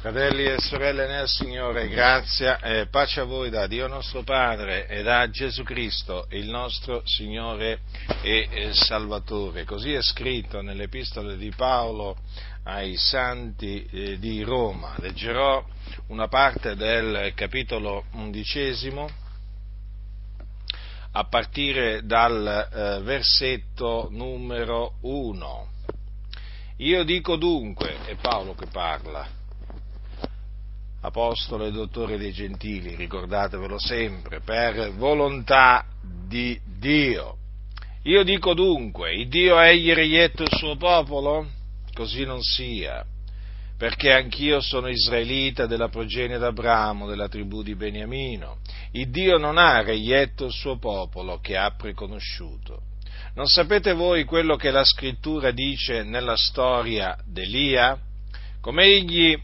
Fratelli e sorelle nel Signore, grazia e pace a voi da Dio nostro Padre e da Gesù Cristo, il nostro Signore e Salvatore. Così è scritto nell'epistola di Paolo ai santi eh, di Roma. Leggerò una parte del capitolo undicesimo a partire dal eh, versetto numero 1. Io dico dunque, è Paolo che parla, apostolo e dottore dei gentili, ricordatevelo sempre, per volontà di Dio. Io dico dunque, il Dio egli reietto il suo popolo? Così non sia, perché anch'io sono israelita della progenie d'Abramo, della tribù di Beniamino. Il Dio non ha reietto il suo popolo che ha preconosciuto. Non sapete voi quello che la scrittura dice nella storia d'Elia? Come egli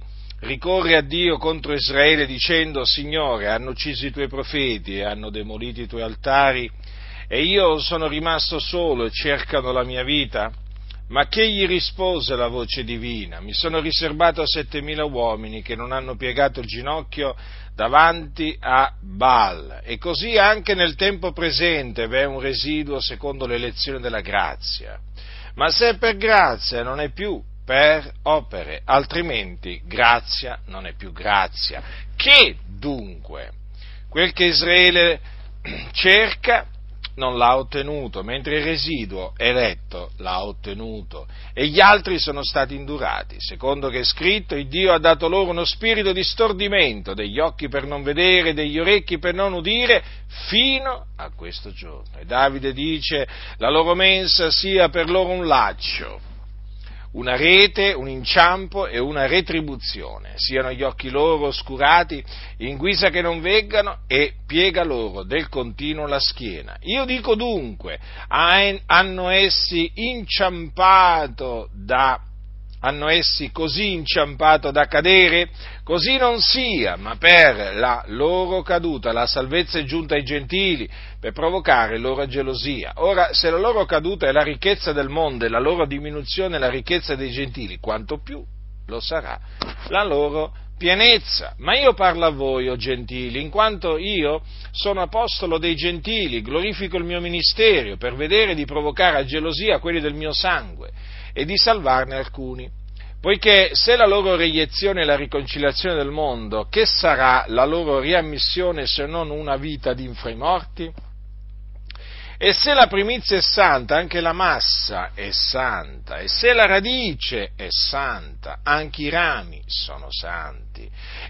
ricorre a Dio contro Israele dicendo Signore, hanno ucciso i tuoi profeti hanno demolito i tuoi altari e io sono rimasto solo e cercano la mia vita? Ma che gli rispose la voce divina? Mi sono riservato a settemila uomini che non hanno piegato il ginocchio davanti a Baal. E così anche nel tempo presente v'è un residuo secondo l'elezione della grazia. Ma se per grazia non è più per opere, altrimenti grazia non è più grazia. Che dunque? Quel che Israele cerca non l'ha ottenuto, mentre il residuo eletto l'ha ottenuto e gli altri sono stati indurati. Secondo che è scritto, il Dio ha dato loro uno spirito di stordimento, degli occhi per non vedere, degli orecchi per non udire, fino a questo giorno. E Davide dice, la loro mensa sia per loro un laccio una rete, un inciampo e una retribuzione. Siano gli occhi loro oscurati in guisa che non veggano e piega loro del continuo la schiena. Io dico dunque, hanno essi inciampato da hanno essi così inciampato da cadere? Così non sia, ma per la loro caduta la salvezza è giunta ai gentili, per provocare loro gelosia. Ora, se la loro caduta è la ricchezza del mondo e la loro diminuzione è la ricchezza dei gentili, quanto più lo sarà la loro pienezza. Ma io parlo a voi, o gentili, in quanto io sono apostolo dei gentili, glorifico il mio ministero per vedere di provocare a gelosia quelli del mio sangue e di salvarne alcuni. Poiché se la loro reiezione è la riconciliazione del mondo, che sarà la loro riammissione se non una vita di infremorti? E se la primizia è santa, anche la massa è santa, e se la radice è santa, anche i rami sono santi.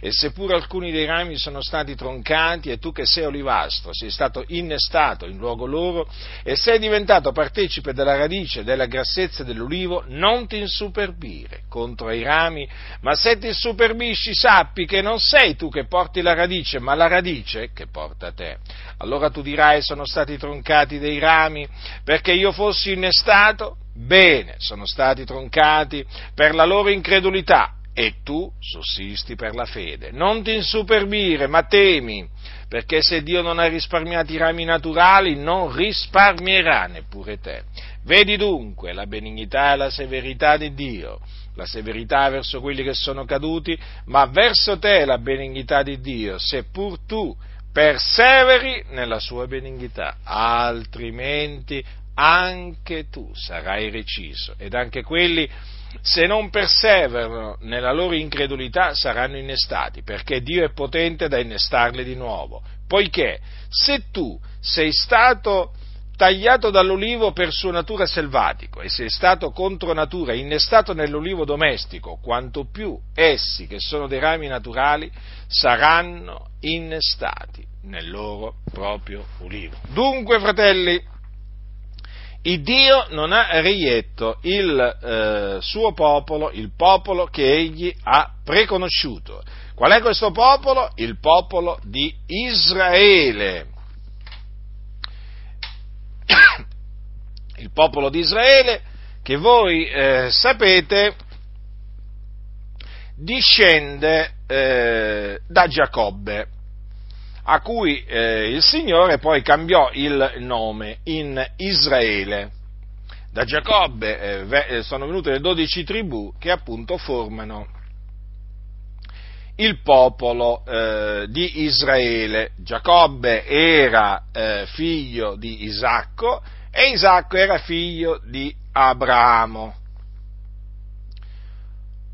E seppure alcuni dei rami sono stati troncati, e tu che sei olivastro sei stato innestato in luogo loro, e sei diventato partecipe della radice della grassezza dell'olivo, non ti insuperbire contro i rami, ma se ti insuperbisci sappi che non sei tu che porti la radice, ma la radice che porta te. Allora tu dirai sono stati troncati dei rami perché io fossi innestato? Bene, sono stati troncati per la loro incredulità e tu sussisti per la fede. Non ti insuperbire, ma temi, perché se Dio non ha risparmiato i rami naturali, non risparmierà neppure te. Vedi dunque la benignità e la severità di Dio, la severità verso quelli che sono caduti, ma verso te la benignità di Dio, seppur tu perseveri nella sua benignità, altrimenti anche tu sarai reciso ed anche quelli se non perseverano nella loro incredulità saranno innestati, perché Dio è potente da innestarli di nuovo. Poiché se tu sei stato tagliato dall'olivo per sua natura selvatico e sei stato contro natura innestato nell'olivo domestico, quanto più essi che sono dei rami naturali saranno innestati nel loro proprio ulivo. Dunque, fratelli, il Dio non ha reietto il eh, suo popolo, il popolo che egli ha preconosciuto. Qual è questo popolo? Il popolo di Israele. Il popolo di Israele che voi eh, sapete discende eh, da Giacobbe, a cui eh, il Signore poi cambiò il nome in Israele. Da Giacobbe eh, eh sono venute le dodici tribù che appunto formano il popolo eh, di Israele. Giacobbe era eh, figlio di Isacco e Isacco era figlio di Abramo.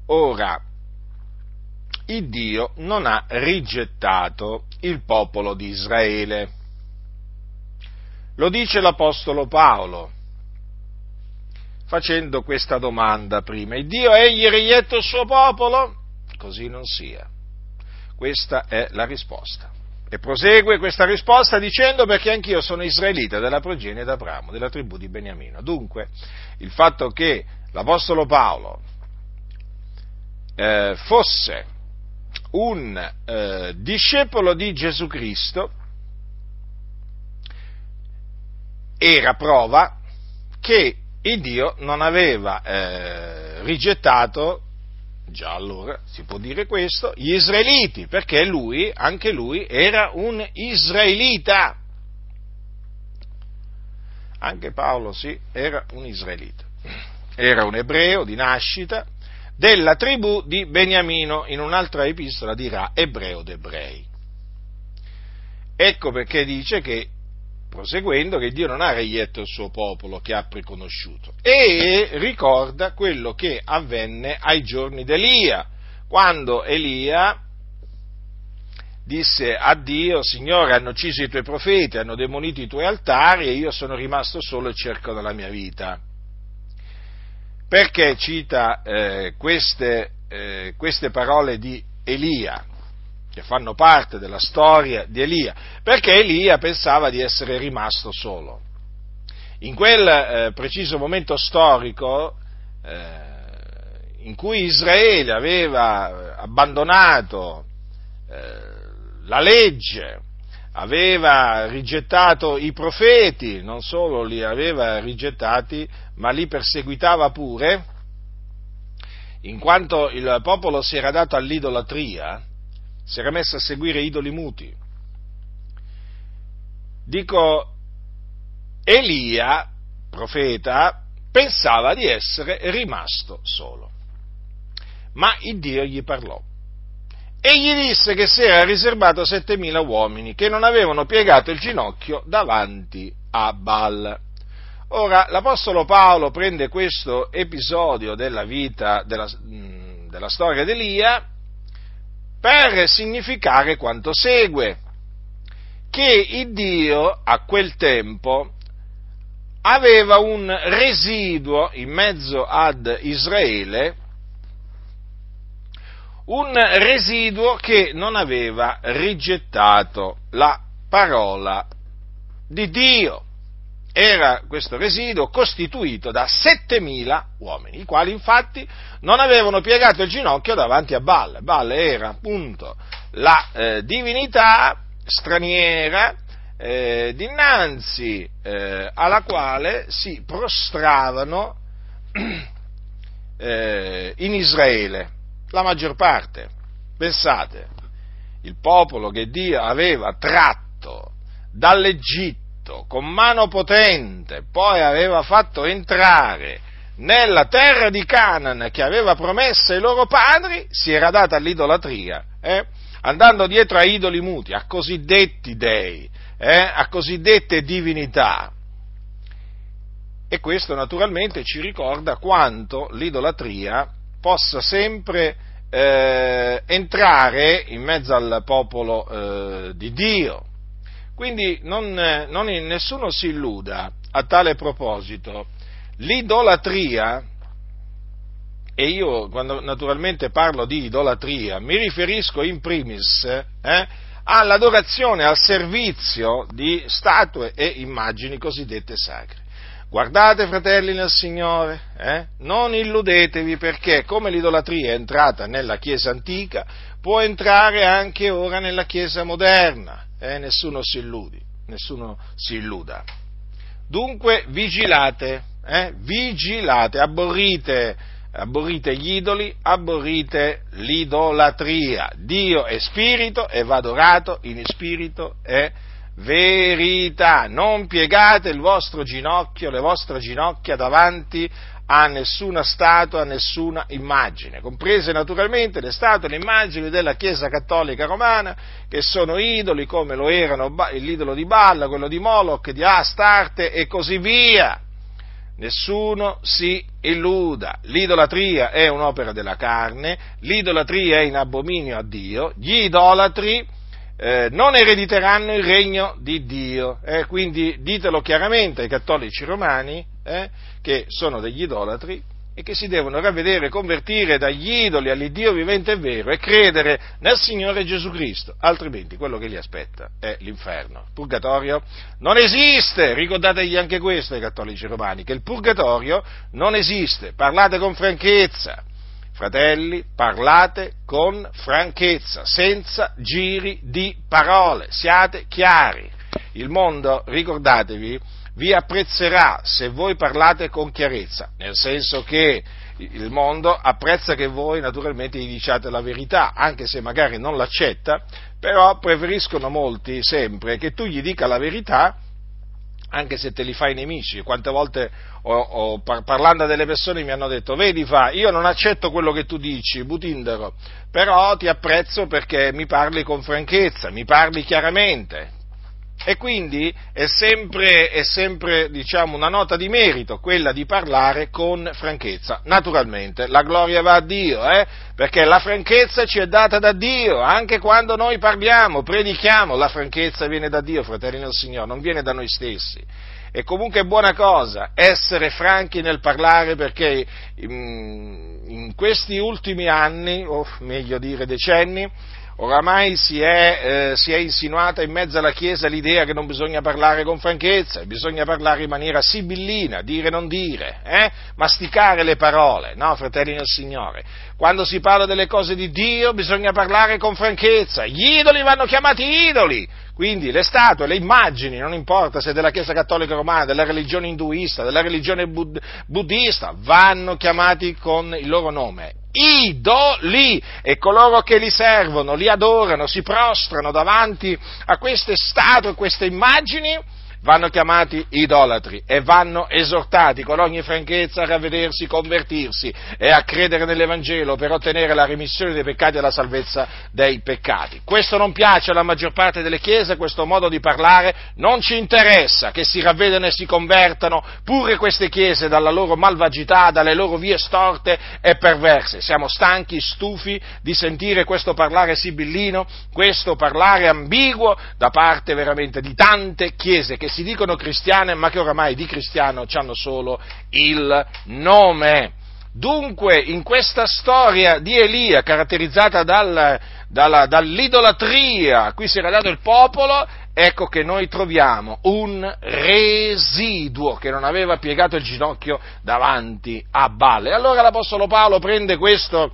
Ora, il Dio non ha rigettato il popolo di Israele. Lo dice l'Apostolo Paolo facendo questa domanda prima. Il Dio egli reietto il suo popolo? Così non sia. Questa è la risposta. E prosegue questa risposta dicendo perché anch'io sono israelita della progenie d'Abramo, della tribù di Beniamino. Dunque, il fatto che l'Apostolo Paolo eh, fosse un eh, discepolo di Gesù Cristo era prova che il Dio non aveva eh, rigettato, già allora si può dire questo, gli israeliti, perché lui, anche lui, era un israelita. Anche Paolo, sì, era un israelita. Era un ebreo di nascita, della tribù di Beniamino, in un'altra epistola dirà ebreo d'ebrei. Ecco perché dice che, proseguendo, che Dio non ha reietto il suo popolo che ha preconosciuto e ricorda quello che avvenne ai giorni d'Elia, quando Elia disse a Dio, Signore, hanno ucciso i tuoi profeti, hanno demonito i tuoi altari e io sono rimasto solo e cerco della mia vita perché cita eh, queste, eh, queste parole di Elia, che fanno parte della storia di Elia, perché Elia pensava di essere rimasto solo. In quel eh, preciso momento storico eh, in cui Israele aveva abbandonato eh, la legge, aveva rigettato i profeti, non solo li aveva rigettati, ma li perseguitava pure, in quanto il popolo si era dato all'idolatria, si era messo a seguire idoli muti. Dico, Elia, profeta, pensava di essere rimasto solo. Ma il Dio gli parlò e gli disse che si era riservato 7.000 uomini che non avevano piegato il ginocchio davanti a Baal. Ora, l'Apostolo Paolo prende questo episodio della vita, della, della storia di Elia, per significare quanto segue, che il Dio a quel tempo aveva un residuo in mezzo ad Israele un residuo che non aveva rigettato la parola di Dio. Era questo residuo costituito da 7.000 uomini, i quali infatti non avevano piegato il ginocchio davanti a Baal. Baal era appunto la eh, divinità straniera eh, dinanzi eh, alla quale si prostravano eh, in Israele la maggior parte. Pensate, il popolo che Dio aveva tratto dall'Egitto con mano potente, poi aveva fatto entrare nella terra di Canaan che aveva promesso ai loro padri, si era data all'idolatria, eh? andando dietro a idoli muti, a cosiddetti dei, eh? a cosiddette divinità. E questo naturalmente ci ricorda quanto l'idolatria possa sempre eh, entrare in mezzo al popolo eh, di Dio. Quindi non, non, nessuno si illuda a tale proposito. L'idolatria, e io quando naturalmente parlo di idolatria mi riferisco in primis eh, all'adorazione, al servizio di statue e immagini cosiddette sacre. Guardate, fratelli nel Signore, eh? non illudetevi perché come l'idolatria è entrata nella Chiesa antica, può entrare anche ora nella Chiesa moderna. Eh? Nessuno si illudi, nessuno si illuda. Dunque vigilate, eh? vigilate, abborrite, abborrite gli idoli, abborrite l'idolatria. Dio è spirito e va adorato in spirito e verità. Non piegate il vostro ginocchio, le vostre ginocchia davanti a nessuna statua, a nessuna immagine, comprese naturalmente le statue e le immagini della Chiesa Cattolica Romana, che sono idoli come lo erano l'idolo di Balla, quello di Moloch, di Astarte e così via. Nessuno si illuda, l'idolatria è un'opera della carne, l'idolatria è in abominio a Dio, gli idolatri eh, non erediteranno il regno di Dio. Eh, quindi ditelo chiaramente ai cattolici romani eh, che sono degli idolatri e che si devono ravvedere e convertire dagli idoli all'Iddio vivente e vero e credere nel Signore Gesù Cristo, altrimenti quello che li aspetta è l'inferno. Il purgatorio? Non esiste, ricordategli anche questo ai cattolici romani, che il purgatorio non esiste, parlate con franchezza, Fratelli, parlate con franchezza, senza giri di parole, siate chiari. Il mondo, ricordatevi, vi apprezzerà se voi parlate con chiarezza, nel senso che il mondo apprezza che voi naturalmente gli diciate la verità, anche se magari non l'accetta, però preferiscono molti sempre che tu gli dica la verità anche se te li fai nemici. Quante volte ho, ho, parlando a delle persone mi hanno detto, vedi fa, io non accetto quello che tu dici, Butindaro, però ti apprezzo perché mi parli con franchezza, mi parli chiaramente. E quindi è sempre, è sempre diciamo, una nota di merito quella di parlare con franchezza. Naturalmente, la gloria va a Dio, eh? perché la franchezza ci è data da Dio, anche quando noi parliamo, predichiamo, la franchezza viene da Dio, fratelli del Signore, non viene da noi stessi. E comunque è buona cosa essere franchi nel parlare perché in, in questi ultimi anni, o meglio dire decenni, Oramai si è, eh, si è, insinuata in mezzo alla Chiesa l'idea che non bisogna parlare con franchezza, bisogna parlare in maniera sibillina, dire non dire, eh? masticare le parole, no, fratelli del Signore. Quando si parla delle cose di Dio bisogna parlare con franchezza, gli idoli vanno chiamati idoli, quindi le statue, le immagini, non importa se della Chiesa Cattolica Romana, della religione induista, della religione bud- buddista, vanno chiamati con il loro nome, idoli e coloro che li servono, li adorano, si prostrano davanti a queste statue, queste immagini, vanno chiamati idolatri e vanno esortati con ogni franchezza a ravvedersi, convertirsi e a credere nell'Evangelo per ottenere la remissione dei peccati e la salvezza dei peccati. Questo non piace alla maggior parte delle chiese, questo modo di parlare non ci interessa che si ravvedano e si convertano pure queste chiese dalla loro malvagità, dalle loro vie storte e perverse. Siamo stanchi, stufi di sentire questo parlare sibillino, questo parlare ambiguo da parte veramente di tante chiese che si dicono cristiane, ma che oramai di cristiano hanno solo il nome. Dunque, in questa storia di Elia, caratterizzata dal, dalla, dall'idolatria a cui si era dato il popolo, ecco che noi troviamo un residuo che non aveva piegato il ginocchio davanti a Balle. Allora l'Apostolo Paolo prende questo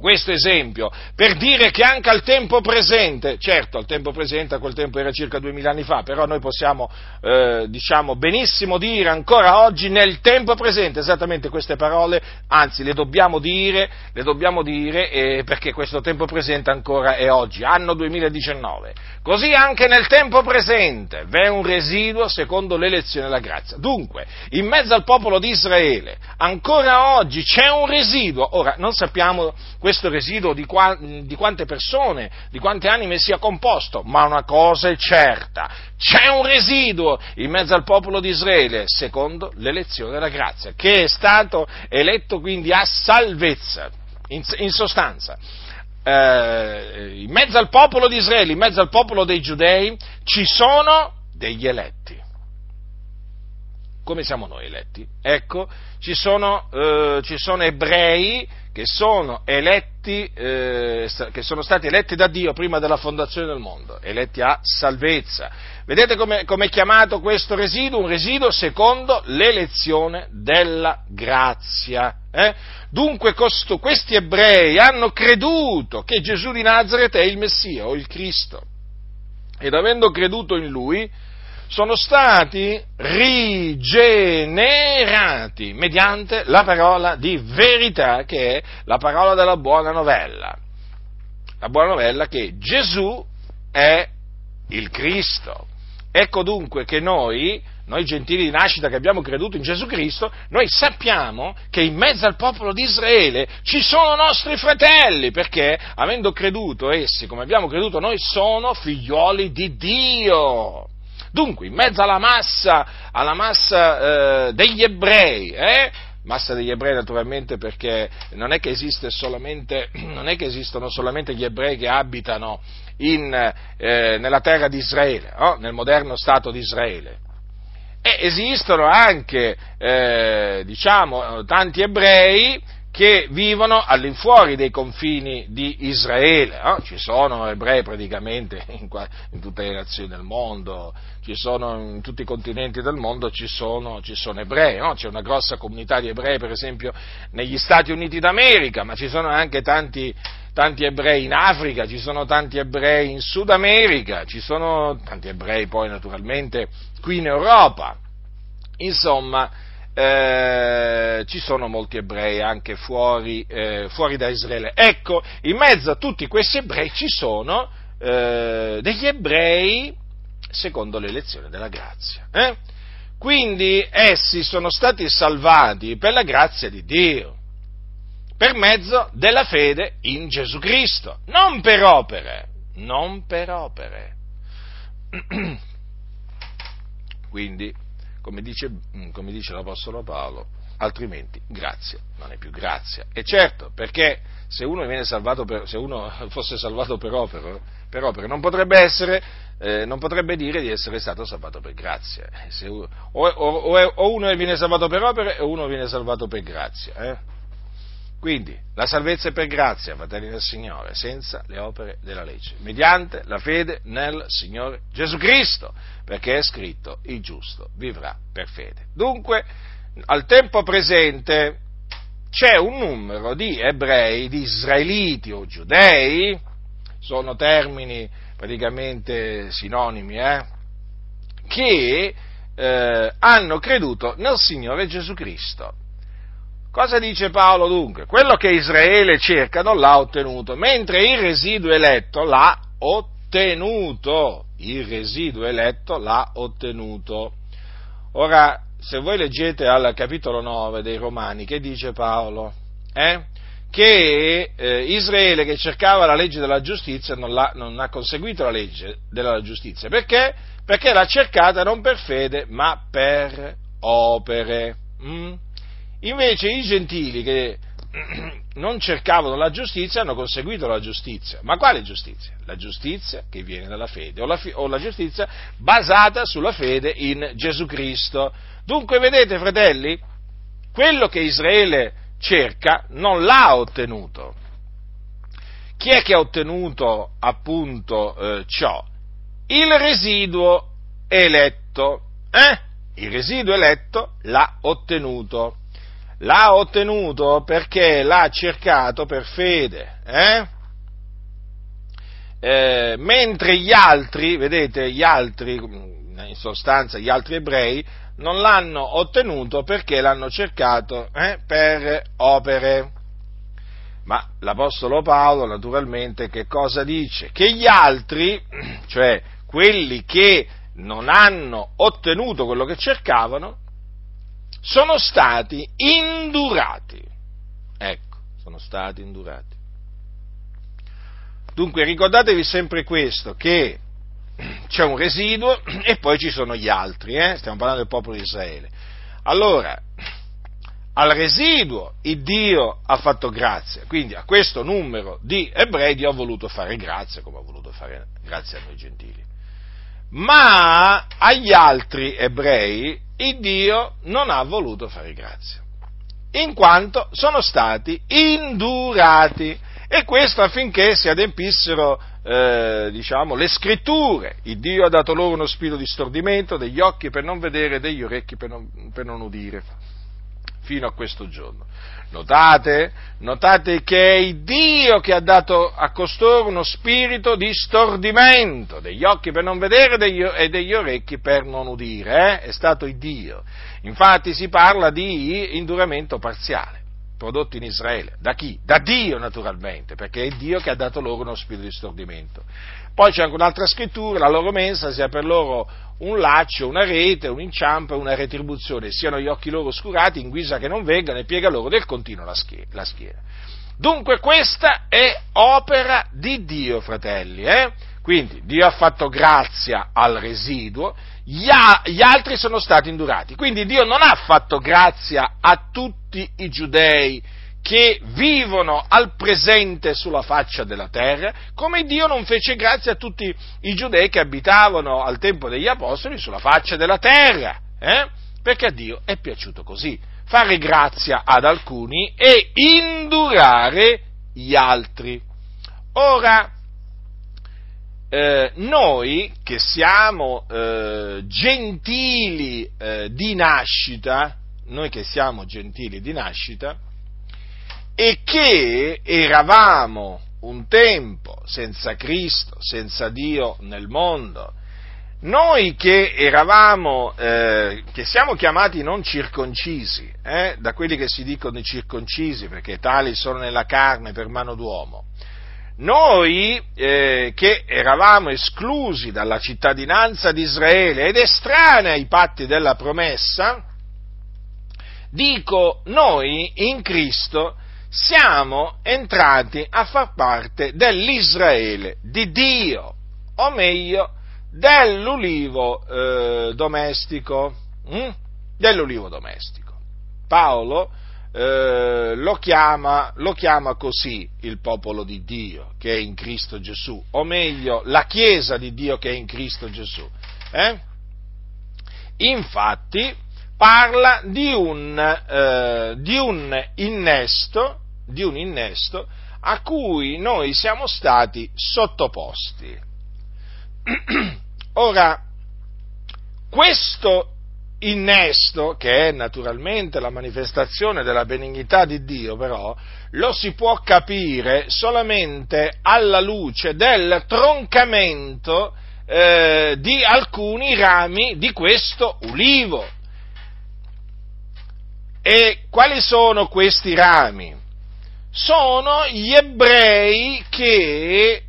questo esempio per dire che anche al tempo presente, certo al tempo presente a quel tempo era circa duemila anni fa, però noi possiamo eh, diciamo benissimo dire ancora oggi nel tempo presente esattamente queste parole, anzi le dobbiamo dire, le dobbiamo dire eh, perché questo tempo presente ancora è oggi, anno 2019. Così anche nel tempo presente v'è un residuo secondo l'elezione della grazia. Dunque, in mezzo al popolo di Israele ancora oggi c'è un residuo, ora non sappiamo questo residuo di, qua, di quante persone, di quante anime sia composto, ma una cosa è certa, c'è un residuo in mezzo al popolo di Israele, secondo l'elezione della grazia, che è stato eletto quindi a salvezza, in, in sostanza. Eh, in mezzo al popolo di Israele, in mezzo al popolo dei giudei, ci sono degli eletti come siamo noi eletti? Ecco, ci sono, eh, ci sono ebrei che sono eletti, eh, che sono stati eletti da Dio prima della fondazione del mondo, eletti a salvezza. Vedete come è chiamato questo residuo? Un residuo secondo l'elezione della grazia. Eh? Dunque costo, questi ebrei hanno creduto che Gesù di Nazareth è il Messia o il Cristo ed avendo creduto in lui, sono stati rigenerati mediante la parola di verità che è la parola della buona novella. La buona novella che Gesù è il Cristo. ecco dunque che noi, noi gentili di nascita che abbiamo creduto in Gesù Cristo, noi sappiamo che in mezzo al popolo di Israele ci sono nostri fratelli, perché avendo creduto essi, come abbiamo creduto noi, sono figlioli di Dio. Dunque, in mezzo alla massa, alla massa eh, degli ebrei, eh, massa degli ebrei naturalmente perché non è che, non è che esistono solamente gli ebrei che abitano in, eh, nella terra di Israele, no? nel moderno Stato di Israele. Esistono anche, eh, diciamo, tanti ebrei che vivono all'infuori dei confini di Israele. No? Ci sono ebrei praticamente in, in, tutte le nazioni del mondo, sono in tutti i continenti del mondo, ci sono, ci sono ebrei. No? C'è una grossa comunità di ebrei, per esempio, negli Stati Uniti d'America, ma ci sono anche tanti, tanti ebrei in Africa, ci sono tanti ebrei in Sud America, ci sono tanti ebrei poi naturalmente qui in Europa. Insomma, eh, ci sono molti ebrei anche fuori, eh, fuori, da Israele. Ecco, in mezzo a tutti questi ebrei ci sono eh, degli ebrei secondo l'elezione della grazia. Eh? Quindi essi sono stati salvati per la grazia di Dio, per mezzo della fede in Gesù Cristo, non per opere, non per opere. Quindi come dice, mm, come dice l'Apostolo Paolo, altrimenti grazia non è più grazia. E certo, perché se uno, per, se uno fosse salvato per opere, per opere non, potrebbe essere, eh, non, potrebbe dire di essere stato salvato per grazia. Uno, o, o, o, uno viene salvato per opere o uno viene salvato per grazia. Eh? Quindi la salvezza è per grazia, fratelli del Signore, senza le opere della legge, mediante la fede nel Signore Gesù Cristo, perché è scritto il giusto vivrà per fede. Dunque, al tempo presente c'è un numero di ebrei, di israeliti o giudei, sono termini praticamente sinonimi, eh, che eh, hanno creduto nel Signore Gesù Cristo Cosa dice Paolo dunque? Quello che Israele cerca non l'ha ottenuto, mentre il residuo eletto l'ha ottenuto. Il residuo eletto l'ha ottenuto. Ora, se voi leggete al capitolo 9 dei Romani, che dice Paolo? Eh? Che eh, Israele che cercava la legge della giustizia non, non, ha conseguito la legge della giustizia. Perché? Perché l'ha cercata non per fede, ma per opere. Mm? Invece i gentili che non cercavano la giustizia hanno conseguito la giustizia. Ma quale giustizia? La giustizia che viene dalla fede, o la, o la giustizia basata sulla fede in Gesù Cristo. Dunque, vedete, fratelli, quello che Israele cerca non l'ha ottenuto. Chi è che ha ottenuto appunto eh, ciò? Il residuo eletto. Eh? Il residuo eletto l'ha ottenuto l'ha ottenuto perché l'ha cercato per fede, eh? Eh, mentre gli altri, vedete, gli altri, in sostanza gli altri ebrei, non l'hanno ottenuto perché l'hanno cercato eh, per opere. Ma l'Apostolo Paolo naturalmente che cosa dice? Che gli altri, cioè quelli che non hanno ottenuto quello che cercavano, sono stati indurati. Ecco, sono stati indurati. Dunque ricordatevi sempre questo, che c'è un residuo e poi ci sono gli altri, eh? stiamo parlando del popolo di Israele. Allora, al residuo il Dio ha fatto grazia, quindi a questo numero di ebrei Dio ha voluto fare grazia, come ha voluto fare grazia a noi gentili. Ma agli altri ebrei il Dio non ha voluto fare grazia, in quanto sono stati indurati e questo affinché si adempissero eh, diciamo, le scritture. Il Dio ha dato loro uno spirito di stordimento, degli occhi per non vedere, degli orecchi per non, per non udire, fino a questo giorno. Notate, notate che è Dio che ha dato a costoro uno spirito di stordimento, degli occhi per non vedere degli, e degli orecchi per non udire, eh? è stato Dio. Infatti si parla di induramento parziale. prodotto in Israele. Da chi? Da Dio naturalmente, perché è Dio che ha dato loro uno spirito di stordimento. Poi c'è anche un'altra scrittura, la loro mensa sia per loro un laccio, una rete, un inciampo e una retribuzione, siano gli occhi loro oscurati in guisa che non vengano e piega loro del continuo la schiena. Dunque questa è opera di Dio, fratelli. Eh? Quindi Dio ha fatto grazia al residuo, gli, a, gli, altri sono stati indurati. Quindi Dio non ha fatto grazia a tutti i giudei che vivono al presente sulla faccia della terra, come Dio non fece grazia a tutti i giudei che abitavano al tempo degli apostoli sulla faccia della terra. Eh? Perché a Dio è piaciuto così fare grazia ad alcuni e indurare gli altri. Ora, eh, noi che siamo eh, gentili eh, di nascita, noi che siamo gentili di nascita, e che eravamo un tempo senza Cristo, senza Dio nel mondo, noi che eravamo, eh, che siamo chiamati non circoncisi, eh, da quelli che si dicono circoncisi, perché tali sono nella carne per mano d'uomo, noi eh, che eravamo esclusi dalla cittadinanza di Israele ed estranei ai patti della promessa, dico noi in Cristo siamo entrati a far parte dell'Israele di Dio, o meglio, dell'ulivo eh, domestico, hm? dell'ulivo domestico. Paolo eh, lo, chiama, lo, chiama, così il popolo di Dio che è in Cristo Gesù, o meglio la Chiesa di Dio che è in Cristo Gesù. Eh? Infatti parla di un, eh, di un, innesto, di un innesto a cui noi siamo stati sottoposti. Ora, questo innesto, che è naturalmente la manifestazione della benignità di Dio, però, lo si può capire solamente alla luce del troncamento eh, di alcuni rami di questo ulivo. E quali sono questi rami? Sono gli ebrei che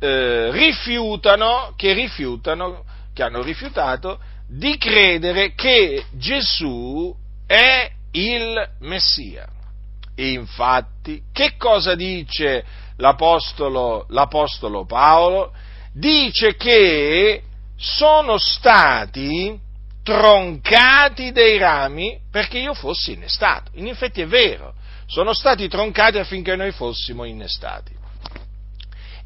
eh, rifiutano, che rifiutano, che hanno rifiutato di credere che Gesù è il Messia. E infatti, che cosa dice l'Apostolo, l'Apostolo Paolo? Dice che sono stati troncati dei rami perché io fossi innestato. In effetti è vero, sono stati troncati affinché noi fossimo innestati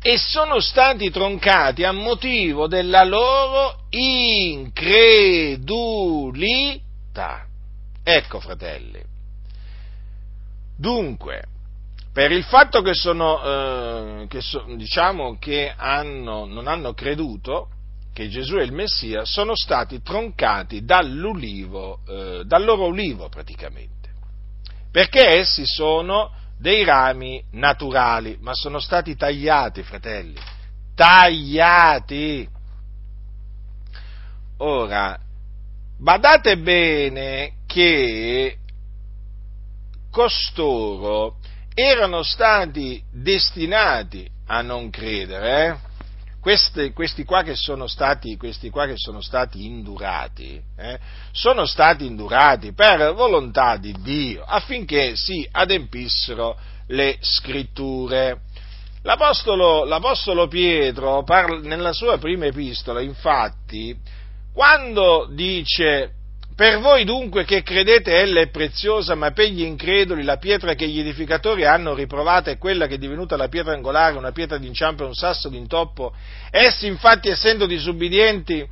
e sono stati troncati a motivo della loro incredulità. Ecco, fratelli. Dunque, per il fatto che sono, eh, che so, diciamo che hanno, non hanno creduto che Gesù è il Messia, sono stati troncati dall'ulivo, eh, dal loro ulivo praticamente, perché essi sono dei rami naturali, ma sono stati tagliati, fratelli, tagliati. Ora, badate bene che costoro erano stati destinati a non credere, eh? Questi, questi, qua stati, questi, qua che sono stati, indurati, eh, sono stati indurati per volontà di Dio affinché si adempissero le scritture. L'Apostolo, l'Apostolo Pietro, parla, nella sua prima epistola, infatti, quando dice per voi dunque che credete ella è preziosa, ma per gli increduli la pietra che gli edificatori hanno riprovata è quella che è divenuta la pietra angolare, una pietra d'inciampo e un sasso d'intoppo. Essi infatti essendo disubbidienti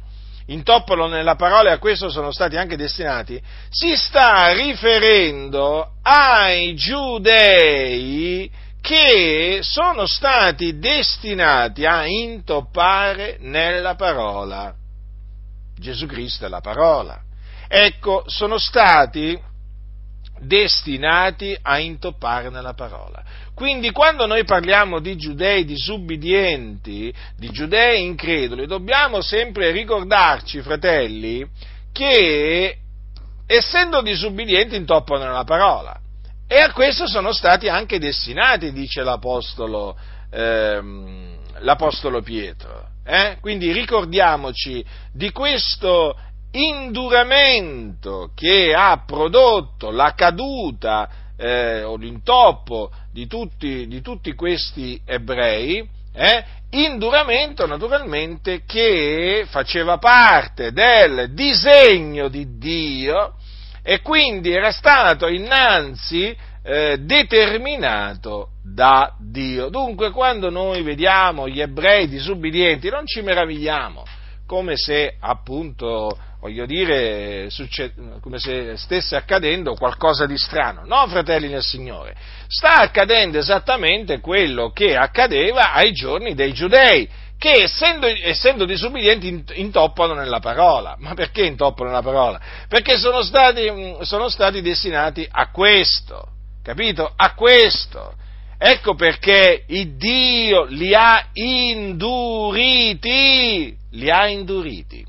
intoppano nella parola e a questo sono stati anche destinati, si sta riferendo ai giudei che sono stati destinati a intoppare nella parola. Gesù Cristo è la parola ecco, sono stati destinati a intoppare nella parola. Quindi quando noi parliamo di giudei disubbidienti, di giudei increduli, dobbiamo sempre ricordarci, fratelli, che essendo disubbidienti intoppano nella parola. E a questo sono stati anche destinati, dice l'Apostolo, ehm, l'Apostolo Pietro. Eh? Quindi ricordiamoci di questo induramento che ha prodotto la caduta eh, o l'intoppo di tutti, di tutti questi ebrei, eh, induramento naturalmente che faceva parte del disegno di Dio e quindi era stato innanzi eh, determinato da Dio. Dunque quando noi vediamo gli ebrei disubbidienti non ci meravigliamo, come se appunto, voglio dire, come se stesse accadendo qualcosa di strano. No, fratelli nel Signore, sta accadendo esattamente quello che accadeva ai giorni dei giudei, che essendo, essendo disubbidienti intoppano nella parola. Ma perché intoppano nella parola? Perché sono stati, sono stati destinati a questo capito? A questo. Ecco perché il Dio li ha induriti, li ha induriti.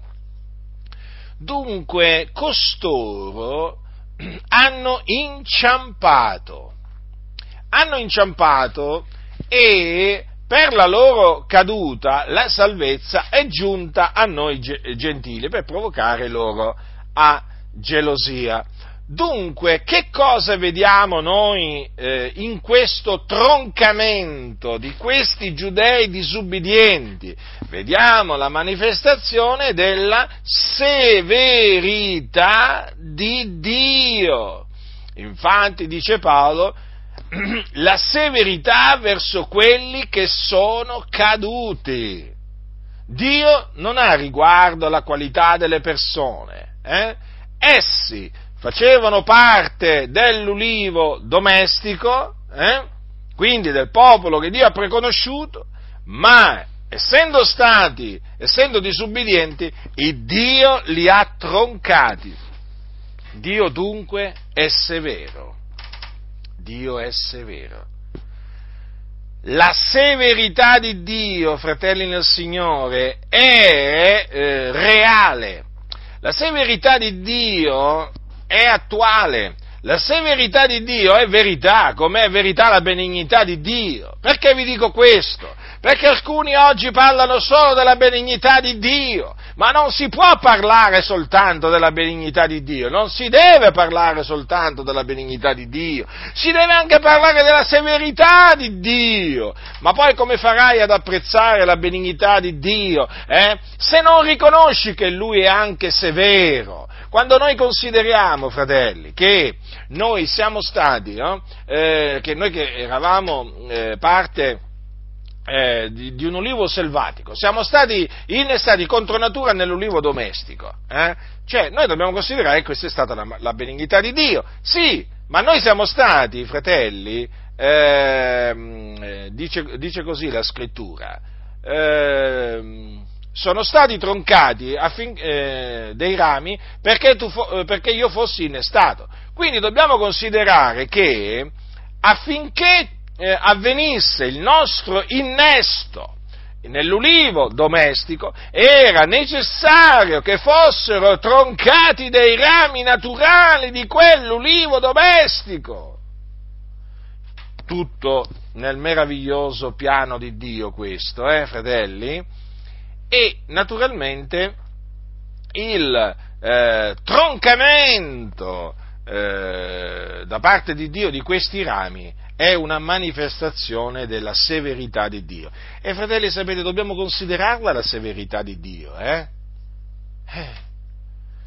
Dunque, costoro hanno inciampato, hanno inciampato e per la loro caduta la salvezza è giunta a noi gentili per provocare loro a gelosia. Dunque, che cosa vediamo noi eh, in questo troncamento di questi giudei disubbidienti? Vediamo la manifestazione della severità di Dio. Infatti, dice Paolo, la severità verso quelli che sono caduti. Dio non ha riguardo alla qualità delle persone, eh? essi facevano parte dell'ulivo domestico, eh? quindi del popolo che Dio ha preconosciuto, ma essendo stati, essendo disubbidienti, il Dio li ha troncati. Dio dunque è severo. Dio è severo. La severità di Dio, fratelli nel Signore, è eh, reale. La severità di Dio è attuale. La severità di Dio è verità, come è verità la benignità di Dio. Perché vi dico questo? Perché alcuni oggi parlano solo della benignità di Dio, ma non si può parlare soltanto della benignità di Dio, non si deve parlare soltanto della benignità di Dio, si deve anche parlare della severità di Dio. Ma poi come farai ad apprezzare la benignità di Dio eh? se non riconosci che Lui è anche severo? Quando noi consideriamo, fratelli, che noi siamo stati, no? eh, che noi che eravamo eh, parte eh, di, di, un ulivo selvatico, siamo stati innestati contro natura nell'ulivo domestico, eh? cioè noi dobbiamo considerare che questa è stata la, la benignità di Dio, sì, ma noi siamo stati, fratelli, ehm, eh, dice, dice, così la scrittura, ehm, sono stati troncati affin, eh, dei rami perché, tu, eh, perché, io fossi innestato. Quindi dobbiamo considerare che affinché eh, avvenisse il nostro innesto nell'ulivo domestico, era necessario che fossero troncati dei rami naturali di quell'ulivo domestico. Tutto nel meraviglioso piano di Dio questo, eh, fratelli? e naturalmente il eh, troncamento eh, da parte di Dio di questi rami è una manifestazione della severità di Dio. E fratelli, sapete, dobbiamo considerarla la severità di Dio, eh? eh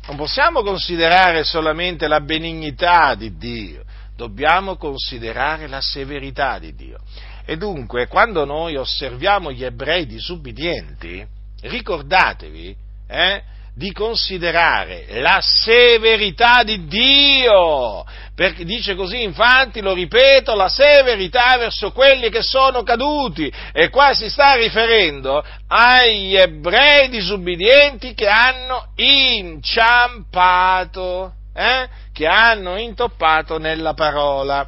non possiamo considerare solamente la benignità di Dio, dobbiamo considerare la severità di Dio. E dunque, quando noi osserviamo gli ebrei disubbidienti, ricordatevi eh, di considerare la severità di Dio, perché dice così, infatti, lo ripeto, la severità verso quelli che sono caduti, e qua si sta riferendo agli ebrei disubbidienti che hanno inciampato, eh, che hanno intoppato nella parola.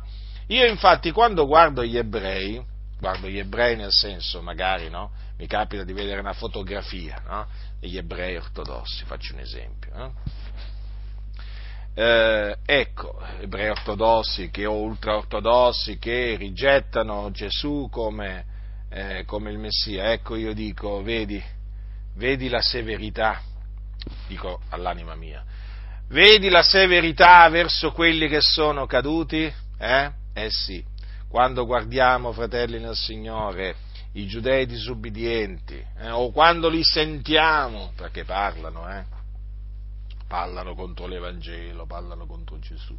Io infatti quando guardo gli ebrei, guardo gli ebrei nel senso magari, no? mi capita di vedere una fotografia no? degli ebrei ortodossi, faccio un esempio. No? Eh, ecco, ebrei ortodossi che, o ultraortodossi che rigettano Gesù come, eh, come il Messia, ecco io dico, vedi, vedi la severità, dico all'anima mia, vedi la severità verso quelli che sono caduti? Eh? Eh sì, quando guardiamo, fratelli nel Signore, i giudei disubbidienti, eh, o quando li sentiamo, perché parlano, eh, parlano contro l'Evangelo, parlano contro Gesù.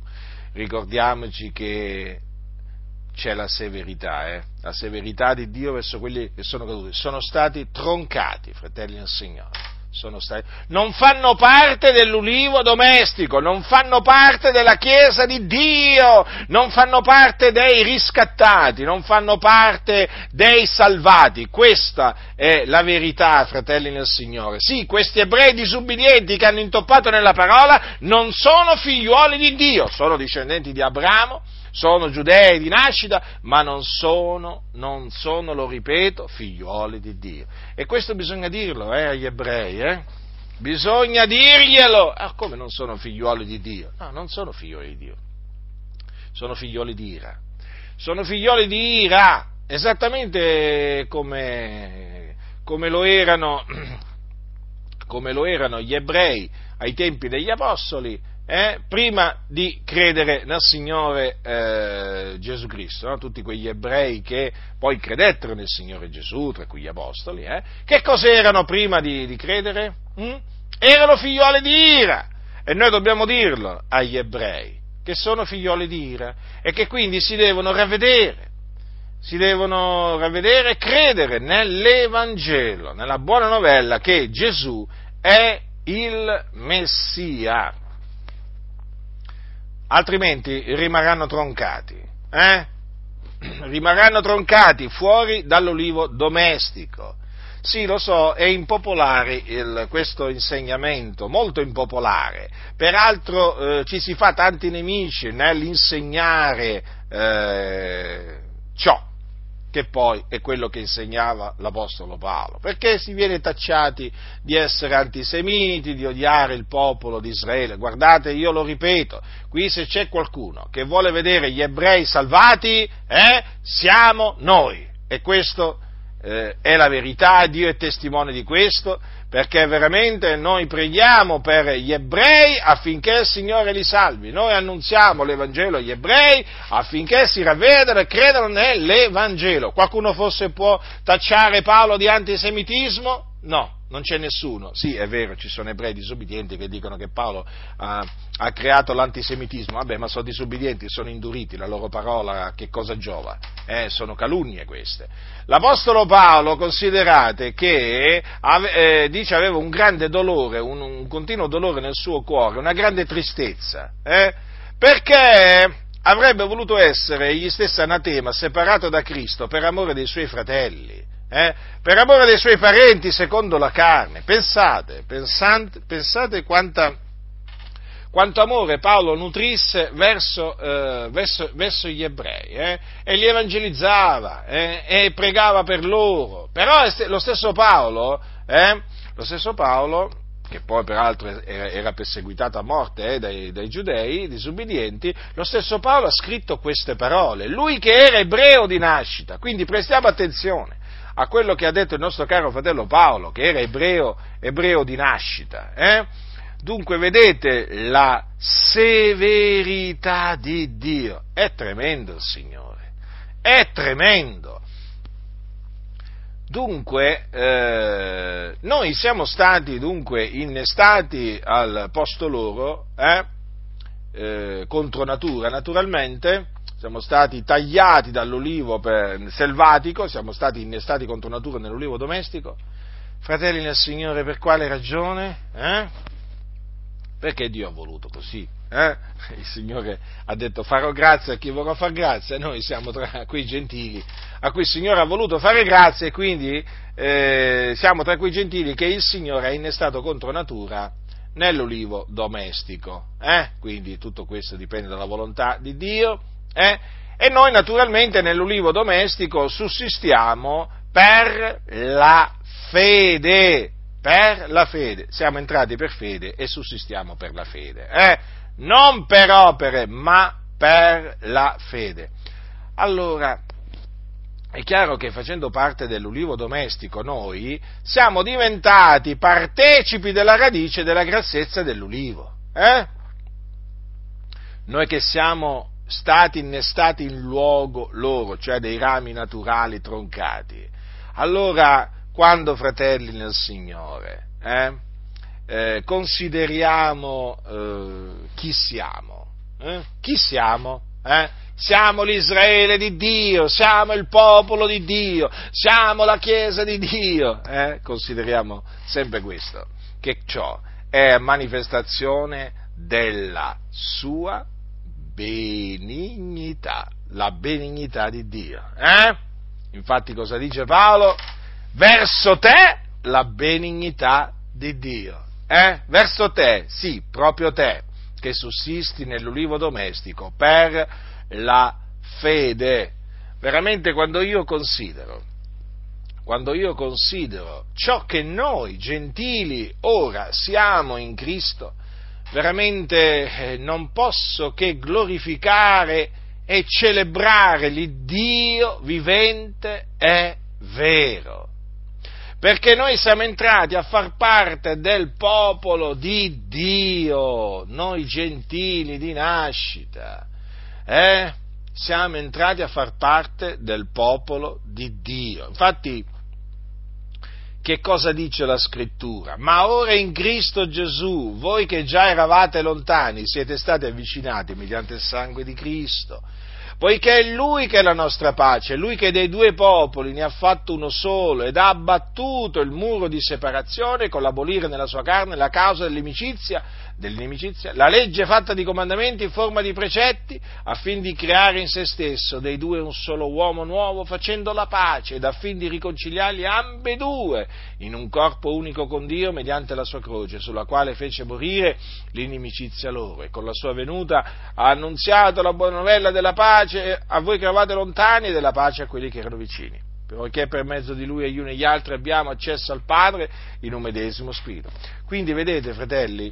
Ricordiamoci che c'è la severità, eh, la severità di Dio verso quelli che sono caduti. Sono stati troncati, fratelli del Signore sono stati, non fanno parte dell'ulivo domestico, non fanno parte della Chiesa di Dio, non fanno parte dei riscattati, non fanno parte dei salvati. Questa è la verità, fratelli nel Signore. Sì, questi ebrei disubbidienti che hanno intoppato nella parola non sono figliuoli di Dio, sono discendenti di Abramo, sono giudei di nascita, ma non sono, non sono, lo ripeto, figliuoli di Dio. E questo bisogna dirlo eh, agli ebrei, eh? Bisogna dirglielo! Ah, come non sono figliuoli di Dio? No, non sono figlioli di Dio. Sono figlioli di ira. Sono figlioli di ira, esattamente come, come, lo erano, come lo erano gli ebrei ai tempi degli apostoli, eh, prima di credere nel Signore eh, Gesù Cristo, no? tutti quegli ebrei che poi credettero nel Signore Gesù, tra cui gli apostoli, eh? che cos'erano prima di, di credere? Mm? Erano figlioli di ira, e noi dobbiamo dirlo agli ebrei, che sono figlioli di ira, e che quindi si devono ravvedere, si devono ravvedere e credere nell'Evangelo, nella buona novella che Gesù è il Messia altrimenti rimarranno troncati, eh? rimarranno troncati fuori dall'olivo domestico. Sì, lo so, è impopolare il, questo insegnamento, molto impopolare. Peraltro eh, ci si fa tanti nemici nell'insegnare eh, ciò che poi è quello che insegnava l'Apostolo Paolo, perché si viene tacciati di essere antisemiti, di odiare il popolo di Israele. Guardate, io lo ripeto, qui se c'è qualcuno che vuole vedere gli ebrei salvati, eh, siamo noi. E questo eh, è la verità, Dio è testimone di questo, perché veramente noi preghiamo per gli ebrei affinché il Signore li salvi. Noi annunziamo l'Evangelo agli ebrei affinché si ravvedano e credano nell'Evangelo. Qualcuno forse può tacciare Paolo di antisemitismo? No, non c'è nessuno. Sì, è vero, ci sono ebrei disobbedienti che dicono che Paolo ha, ha, creato l'antisemitismo. Vabbè, ma sono disobbedienti, sono induriti, la loro parola che cosa giova? Eh, sono calunnie queste. L'Apostolo Paolo, considerate che eh, dice aveva un grande dolore, un, un, continuo dolore nel suo cuore, una grande tristezza, eh, perché avrebbe voluto essere egli stesso anatema, separato da Cristo per amore dei suoi fratelli eh, per amore dei suoi parenti secondo la carne. Pensate, pensate, pensate quanta, quanto amore Paolo nutrisse verso, eh, verso, verso gli ebrei eh, e li evangelizzava eh, e pregava per loro. Però lo stesso Paolo, eh, lo stesso Paolo che poi peraltro era perseguitato a morte eh, dai, dai, giudei disubbidienti, lo stesso Paolo ha scritto queste parole, lui che era ebreo di nascita, quindi prestiamo attenzione, a quello che ha detto il nostro caro fratello Paolo, che era ebreo, ebreo di nascita. Eh? Dunque, vedete la severità di Dio. È tremendo il Signore, è tremendo. Dunque, eh, noi siamo stati dunque innestati al posto loro, eh, eh, contro natura naturalmente, siamo stati tagliati dall'olivo per, selvatico, siamo stati innestati contro natura nell'olivo domestico. Fratelli nel Signore, per quale ragione? Eh? Perché Dio ha voluto così. Eh? Il Signore ha detto farò grazia a chi vorrà far grazia, noi siamo tra quei gentili a cui il Signore ha voluto fare grazia e quindi eh, siamo tra quei gentili che il Signore ha innestato contro natura nell'olivo domestico. Eh? Quindi tutto questo dipende dalla volontà di Dio eh? E noi naturalmente nell'ulivo domestico sussistiamo per la fede, per la fede. Siamo entrati per fede e sussistiamo per la fede. Eh? non per opere, ma per la fede. Allora, è chiaro che facendo parte dell'ulivo domestico noi siamo diventati partecipi della radice della grassezza dell'ulivo. Eh? Noi che siamo stati innestati in luogo loro, cioè dei rami naturali troncati. Allora, quando fratelli nel Signore, eh, eh, consideriamo eh, chi siamo, eh? chi siamo? Eh? Siamo l'Israele di Dio, siamo il popolo di Dio, siamo la Chiesa di Dio. Eh? Consideriamo sempre questo, che ciò è manifestazione della sua benignità, la benignità di Dio. Eh? Infatti cosa dice Paolo? Verso te la benignità di Dio. Eh? Verso te, sì, proprio te, che sussisti nell'ulivo domestico per la fede. Veramente quando io considero, quando io considero ciò che noi gentili ora siamo in Cristo, veramente eh, non posso che glorificare e celebrare l'Iddio vivente e vero. Perché noi siamo entrati a far parte del popolo di Dio, noi gentili di nascita. Eh? Siamo entrati a far parte del popolo di Dio. Infatti, che cosa dice la scrittura? Ma ora in Cristo Gesù, voi che già eravate lontani, siete stati avvicinati mediante il sangue di Cristo poiché è Lui che è la nostra pace, è Lui che dei due popoli ne ha fatto uno solo ed ha abbattuto il muro di separazione con l'abolire nella sua carne la causa dell'inimicizia, dell'inimicizia la legge fatta di comandamenti in forma di precetti, affin di creare in se stesso dei due un solo uomo nuovo, facendo la pace ed affin di riconciliarli ambedue in un corpo unico con Dio mediante la sua croce, sulla quale fece morire l'inimicizia loro e con la sua venuta ha annunziato la buona novella della pace a voi che eravate lontani e della pace a quelli che erano vicini, perché per mezzo di lui e gli uni e gli altri abbiamo accesso al Padre in un medesimo spirito. Quindi vedete, fratelli,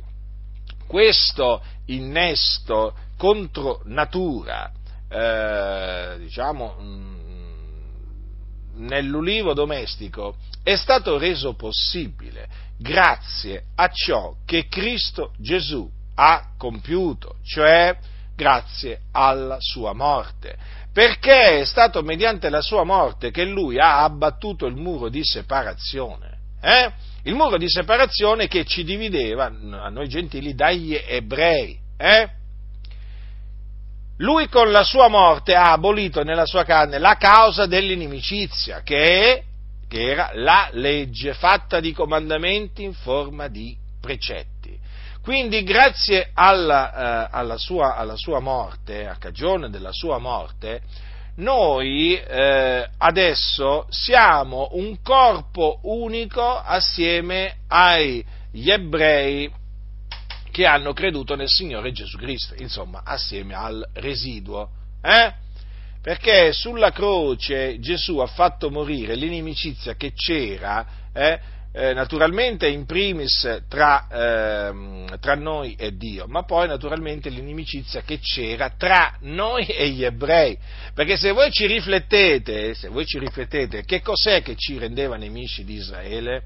questo innesto contro natura, eh, diciamo, mm, nell'ulivo domestico è stato reso possibile grazie a ciò che Cristo Gesù ha compiuto, cioè grazie alla sua morte, perché è stato mediante la sua morte che lui ha abbattuto il muro di separazione, eh? Il muro di separazione che ci divideva a noi gentili dagli ebrei. Eh? Lui con la sua morte ha abolito nella sua carne la causa dell'inimicizia, che, che era la legge fatta di comandamenti in forma di precetti. Quindi grazie alla, eh, alla, sua, alla sua, morte, a cagione della sua morte, noi eh, adesso siamo un corpo unico assieme agli ebrei che hanno creduto nel Signore Gesù Cristo, insomma, assieme al residuo. Eh? Perché sulla croce Gesù ha fatto morire l'inimicizia che c'era eh, eh, naturalmente in primis tra, eh, tra, noi e Dio, ma poi naturalmente l'inimicizia che c'era tra noi e gli ebrei. Perché se voi ci riflettete, se voi ci riflettete, che cos'è che ci rendeva nemici di Israele?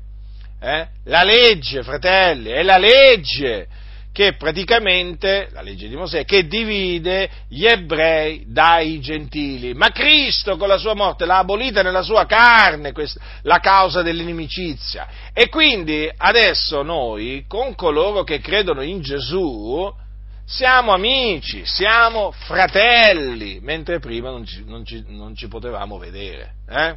Eh? La legge, fratelli, è la legge che praticamente, la legge di Mosè, che divide gli ebrei dai gentili. Ma Cristo con la sua morte l'ha abolita nella sua carne questa, la causa dell'inimicizia. E quindi adesso noi, con coloro che credono in Gesù, siamo amici, siamo fratelli, mentre prima non ci, non ci, non ci potevamo vedere. Eh?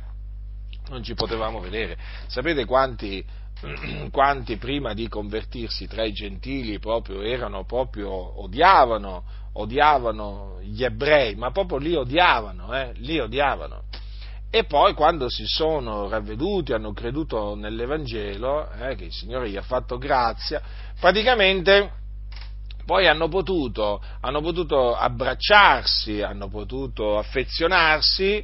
Non ci potevamo vedere. Sapete quanti quanti prima di convertirsi tra i gentili proprio erano proprio odiavano, odiavano gli ebrei, ma proprio li odiavano, eh, li odiavano. E poi quando si sono ravveduti, hanno creduto nell'Evangelo, eh, che il Signore gli ha fatto grazia, praticamente poi hanno potuto, hanno potuto abbracciarsi, hanno potuto affezionarsi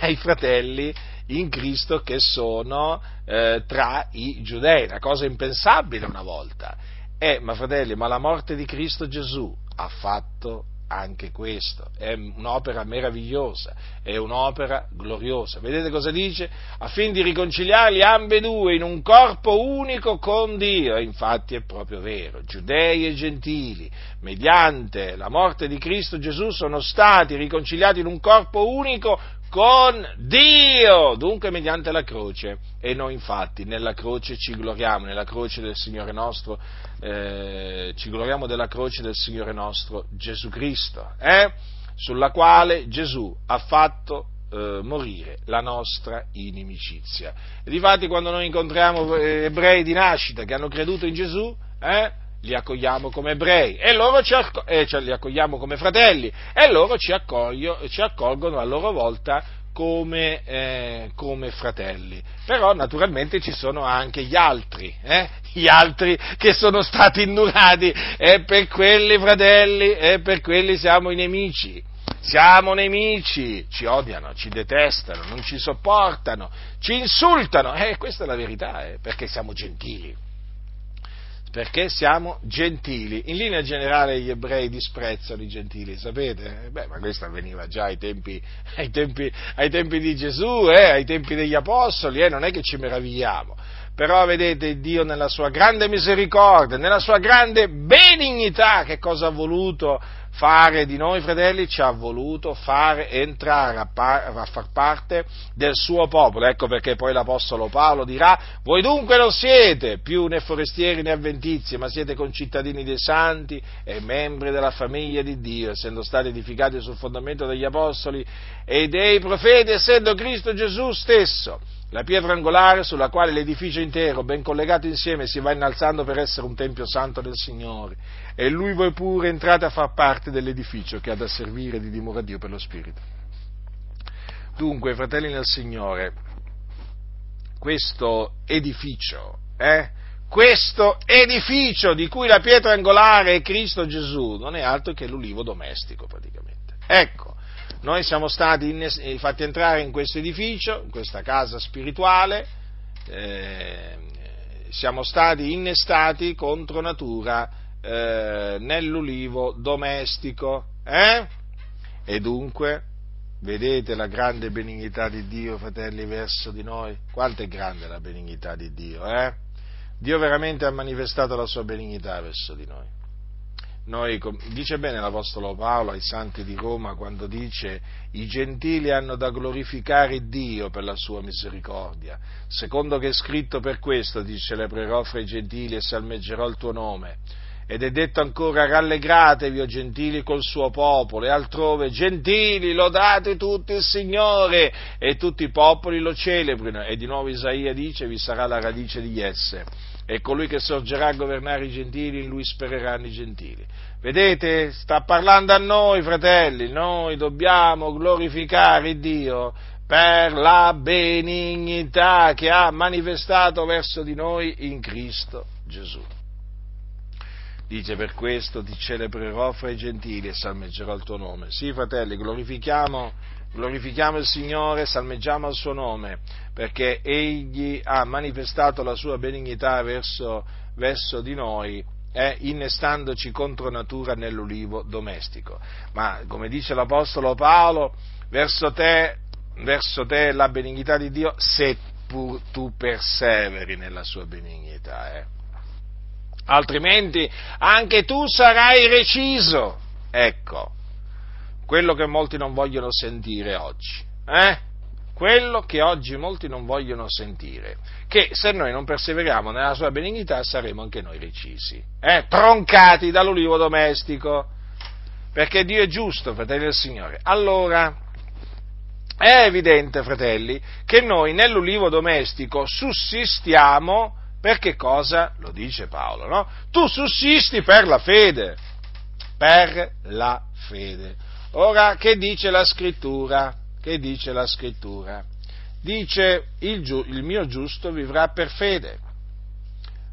ai fratelli in Cristo che sono eh, tra i giudei, una cosa impensabile una volta. Eh, ma fratelli, ma la morte di Cristo Gesù ha fatto anche questo, è un'opera meravigliosa, è un'opera gloriosa. Vedete cosa dice? Affin di riconciliarli ambedue in un corpo unico con Dio. Infatti è proprio vero, giudei e gentili, mediante la morte di Cristo Gesù, sono stati riconciliati in un corpo unico con Dio, dunque mediante la croce. E noi infatti nella croce ci gloriamo, nella croce del Signore nostro, eh, ci gloriamo della croce del Signore nostro Gesù Cristo, eh? sulla quale Gesù ha fatto eh, morire la nostra inimicizia. E difatti quando noi incontriamo eh, ebrei di nascita che hanno creduto in Gesù, eh, li accogliamo come ebrei e loro ci, accog- eh, cioè, li accogliamo come fratelli e loro ci, ci accolgono a loro volta come, eh, come, fratelli. Però naturalmente ci sono anche gli altri, eh? gli altri che sono stati indurati e per quelli fratelli e per quelli siamo i nemici. Siamo nemici, ci odiano, ci detestano, non ci sopportano, ci insultano, eh, questa è la verità, eh, perché siamo gentili perché siamo gentili. In linea generale gli ebrei disprezzano i gentili, sapete? Beh, ma questo avveniva già ai tempi, ai tempi, ai tempi di Gesù, eh, ai tempi degli Apostoli, eh, non è che ci meravigliamo. Però vedete Dio nella sua grande misericordia, nella sua grande benignità, che cosa ha voluto? Fare di noi, fratelli, ci ha voluto fare entrare a, par- a, far parte del suo popolo. Ecco perché poi l'Apostolo Paolo dirà, voi dunque non siete più né forestieri né avventizi, ma siete concittadini dei santi e membri della famiglia di Dio, essendo stati edificati sul fondamento degli Apostoli e dei profeti, essendo Cristo Gesù stesso la pietra angolare sulla quale l'edificio intero, ben collegato insieme, si va innalzando per essere un tempio santo del Signore. E lui voi pure entrate a far parte dell'edificio che ha da servire di dimora Dio per lo Spirito. Dunque, fratelli nel Signore, questo edificio, eh, questo edificio di cui la pietra angolare è Cristo Gesù, non è altro che l'ulivo domestico praticamente. Ecco, noi siamo stati eh, fatti entrare in questo edificio, in questa casa spirituale, eh, siamo stati innestati contro natura eh, nell'ulivo domestico. Eh? E dunque, vedete la grande benignità di Dio, fratelli, verso di noi? Quanto è grande la benignità di Dio, eh? Dio veramente ha manifestato la sua benignità verso di noi noi, dice bene l'Apostolo Paolo ai santi di Roma quando dice i gentili hanno da glorificare Dio per la sua misericordia, secondo che è scritto per questo ti celebrerò fra i gentili e salmeggerò il tuo nome. Ed è detto ancora rallegratevi, o gentili, col suo popolo, e altrove gentili, lodate tutti il Signore, e tutti i popoli lo celebrino. E di nuovo Isaia dice, vi sarà la radice di esse e colui che sorgerà a governare i gentili, in lui spereranno i gentili. Vedete, sta parlando a noi, fratelli, noi dobbiamo glorificare Dio per la benignità che ha manifestato verso di noi in Cristo Gesù. Dice per questo ti celebrerò fra i gentili e salmeggerò il tuo nome. Sì, fratelli, glorifichiamo glorifichiamo il Signore, salmeggiamo il suo nome, perché Egli ha manifestato la sua benignità verso, verso di noi, eh, innestandoci contro natura nell'ulivo domestico. Ma come dice l'Apostolo Paolo, verso te, verso te la benignità di Dio, se pur tu perseveri nella sua benignità. Eh. Altrimenti anche tu sarai reciso. Ecco, quello che molti non vogliono sentire oggi. Eh? Quello che oggi molti non vogliono sentire. Che se noi non perseveriamo nella sua benignità saremo anche noi recisi. Eh? Troncati dall'ulivo domestico. Perché Dio è giusto, fratelli del Signore. Allora, è evidente, fratelli, che noi nell'ulivo domestico sussistiamo per che cosa? Lo dice Paolo, no? Tu sussisti per la fede. Per la fede. Ora, che dice la scrittura? Che dice la scrittura? Dice il, giu, il mio giusto vivrà per fede.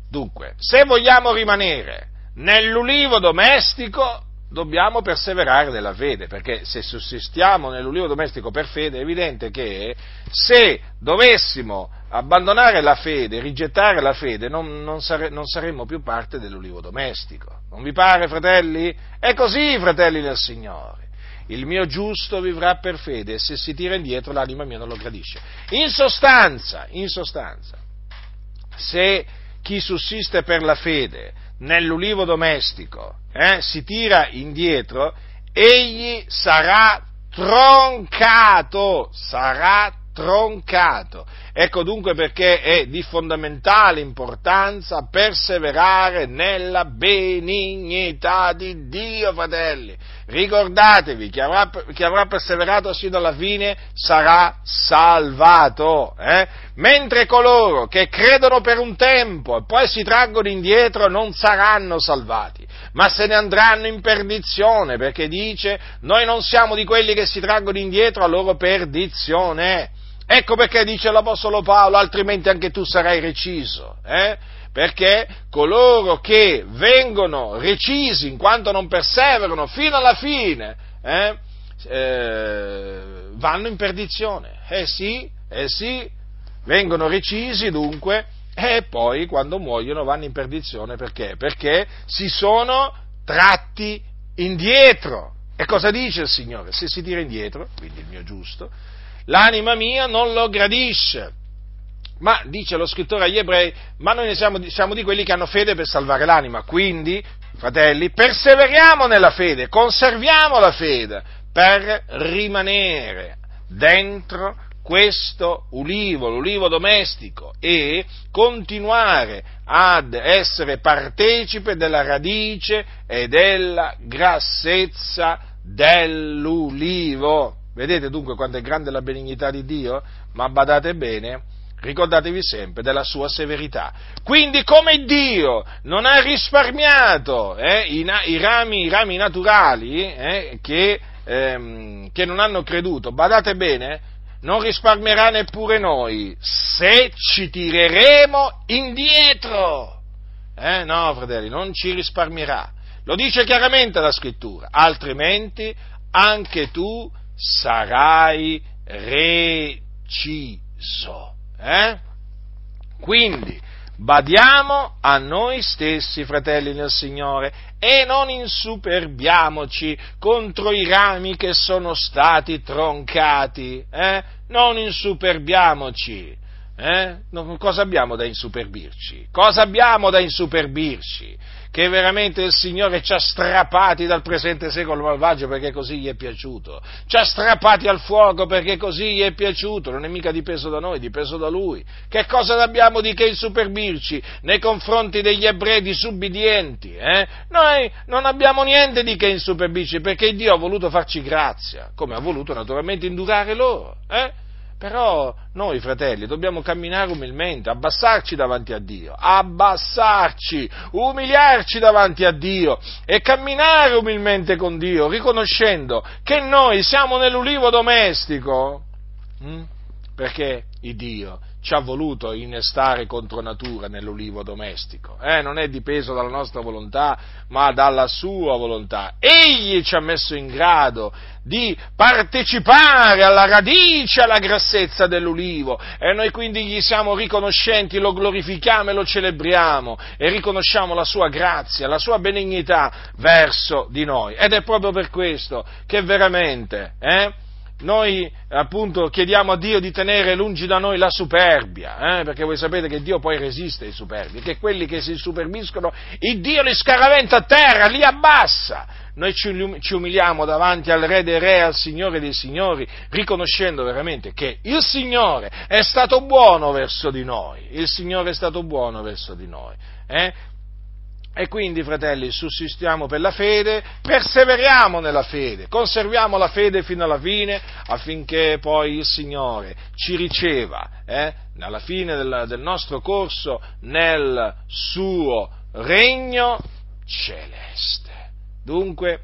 Dunque, se vogliamo rimanere nell'ulivo domestico, dobbiamo perseverare nella fede, perché se sussistiamo nell'ulivo domestico per fede è evidente che se dovessimo abbandonare la fede, rigettare la fede, non, non, sare, non, saremmo più parte dell'ulivo domestico. Non vi pare, fratelli? È così, fratelli del Signore. Il mio giusto vivrà per fede e se si tira indietro l'anima mia non lo gradisce. In sostanza, in sostanza, se chi sussiste per la fede nell'ulivo domestico eh, si tira indietro, egli sarà troncato, sarà troncato. Ecco dunque perché è di fondamentale importanza perseverare nella benignità di Dio, fratelli. Ricordatevi, chi avrà, chi avrà perseverato sino alla fine sarà salvato, eh? mentre coloro che credono per un tempo e poi si traggono indietro non saranno salvati ma se ne andranno in perdizione, perché dice, noi non siamo di quelli che si traggono indietro a loro perdizione. Ecco perché dice l'Apostolo Paolo, altrimenti anche tu sarai reciso, eh? perché coloro che vengono recisi in quanto non perseverano fino alla fine, eh? Eh, vanno in perdizione. Eh sì, eh sì, vengono recisi dunque e poi quando muoiono vanno in perdizione perché? Perché si sono tratti indietro. E cosa dice il Signore? Se si tira indietro, quindi il mio giusto, l'anima mia non lo gradisce. Ma dice lo scrittore agli ebrei, ma noi siamo, siamo di quelli che hanno fede per salvare l'anima, quindi, fratelli, perseveriamo nella fede, conserviamo la fede per rimanere dentro questo ulivo, l'ulivo domestico, e continuare ad essere partecipe della radice e della grassezza dell'ulivo. Vedete dunque quanto è grande la benignità di Dio? Ma badate bene, ricordatevi sempre della sua severità. Quindi come Dio non ha risparmiato eh, i, i, rami, i, rami, naturali eh, che, ehm, che non hanno creduto, badate bene, non risparmierà neppure noi se ci tireremo indietro. Eh, no, fratelli, non ci risparmierà. Lo dice chiaramente la scrittura, altrimenti anche tu sarai reciso. Eh? Quindi, badiamo a noi stessi, fratelli nel Signore, e non insuperbiamoci contro i rami che sono stati troncati. Eh? Non insuperbiamoci. Eh? cosa abbiamo da insuperbirci? Cosa abbiamo da insuperbirci? che veramente il Signore ci ha strappati dal presente secolo malvagio perché così gli è piaciuto, ci ha strappati al fuoco perché così gli è piaciuto, non è mica dipeso da noi, è dipeso da Lui. Che cosa abbiamo di che insuperbirci nei confronti degli ebrei disubbidienti? Eh? Noi non abbiamo niente di che insuperbirci perché Dio ha voluto farci grazia, come ha voluto naturalmente indurare loro. Eh? Però noi, fratelli, dobbiamo camminare umilmente, abbassarci davanti a Dio, abbassarci, umiliarci davanti a Dio e camminare umilmente con Dio, riconoscendo che noi siamo nell'ulivo domestico. Hm? Perché il Dio ci ha voluto innestare contro natura nell'ulivo domestico. Eh? Non è dipeso dalla nostra volontà, ma dalla sua volontà. Egli ci ha messo in grado di partecipare alla radice, alla grassezza dell'ulivo e noi quindi gli siamo riconoscenti, lo glorifichiamo e lo celebriamo e riconosciamo la sua grazia, la sua benignità verso di noi. Ed è proprio per questo che veramente, eh, noi appunto chiediamo a Dio di tenere lungi da noi la superbia, eh? perché voi sapete che Dio poi resiste ai superbi, che quelli che si superbiscono, il Dio li scaraventa a terra, li abbassa. Noi ci umiliamo davanti al Re dei Re, al Signore dei Signori, riconoscendo veramente che il Signore è stato buono verso di noi, il Signore è stato buono verso di noi. Eh? E quindi, fratelli, sussistiamo per la fede, perseveriamo nella fede, conserviamo la fede fino alla fine affinché poi il Signore ci riceva, eh, alla fine del, del nostro corso, nel suo regno celeste. Dunque,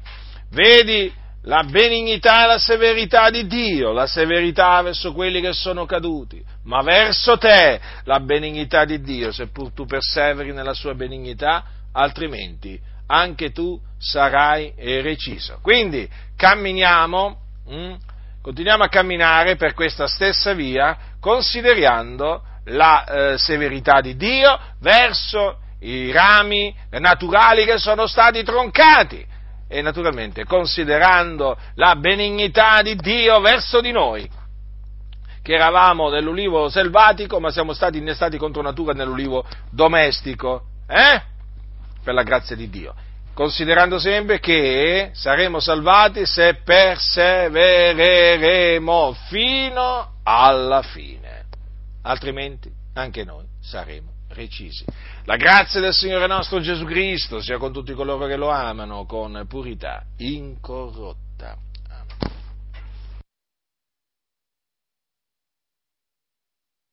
vedi la benignità e la severità di Dio, la severità verso quelli che sono caduti, ma verso te la benignità di Dio, seppur tu perseveri nella sua benignità, altrimenti anche tu sarai reciso. Quindi camminiamo, mm, continuiamo a camminare per questa stessa via, considerando la eh, severità di Dio verso i rami naturali che sono stati troncati e naturalmente considerando la benignità di Dio verso di noi, che eravamo nell'ulivo selvatico ma siamo stati innestati contro natura nell'ulivo domestico, eh? Per la grazia di Dio. Considerando sempre che saremo salvati se persevereremo fino alla fine, altrimenti anche noi saremo recisi. La grazia del Signore nostro Gesù Cristo sia con tutti coloro che lo amano con purità incorrotta.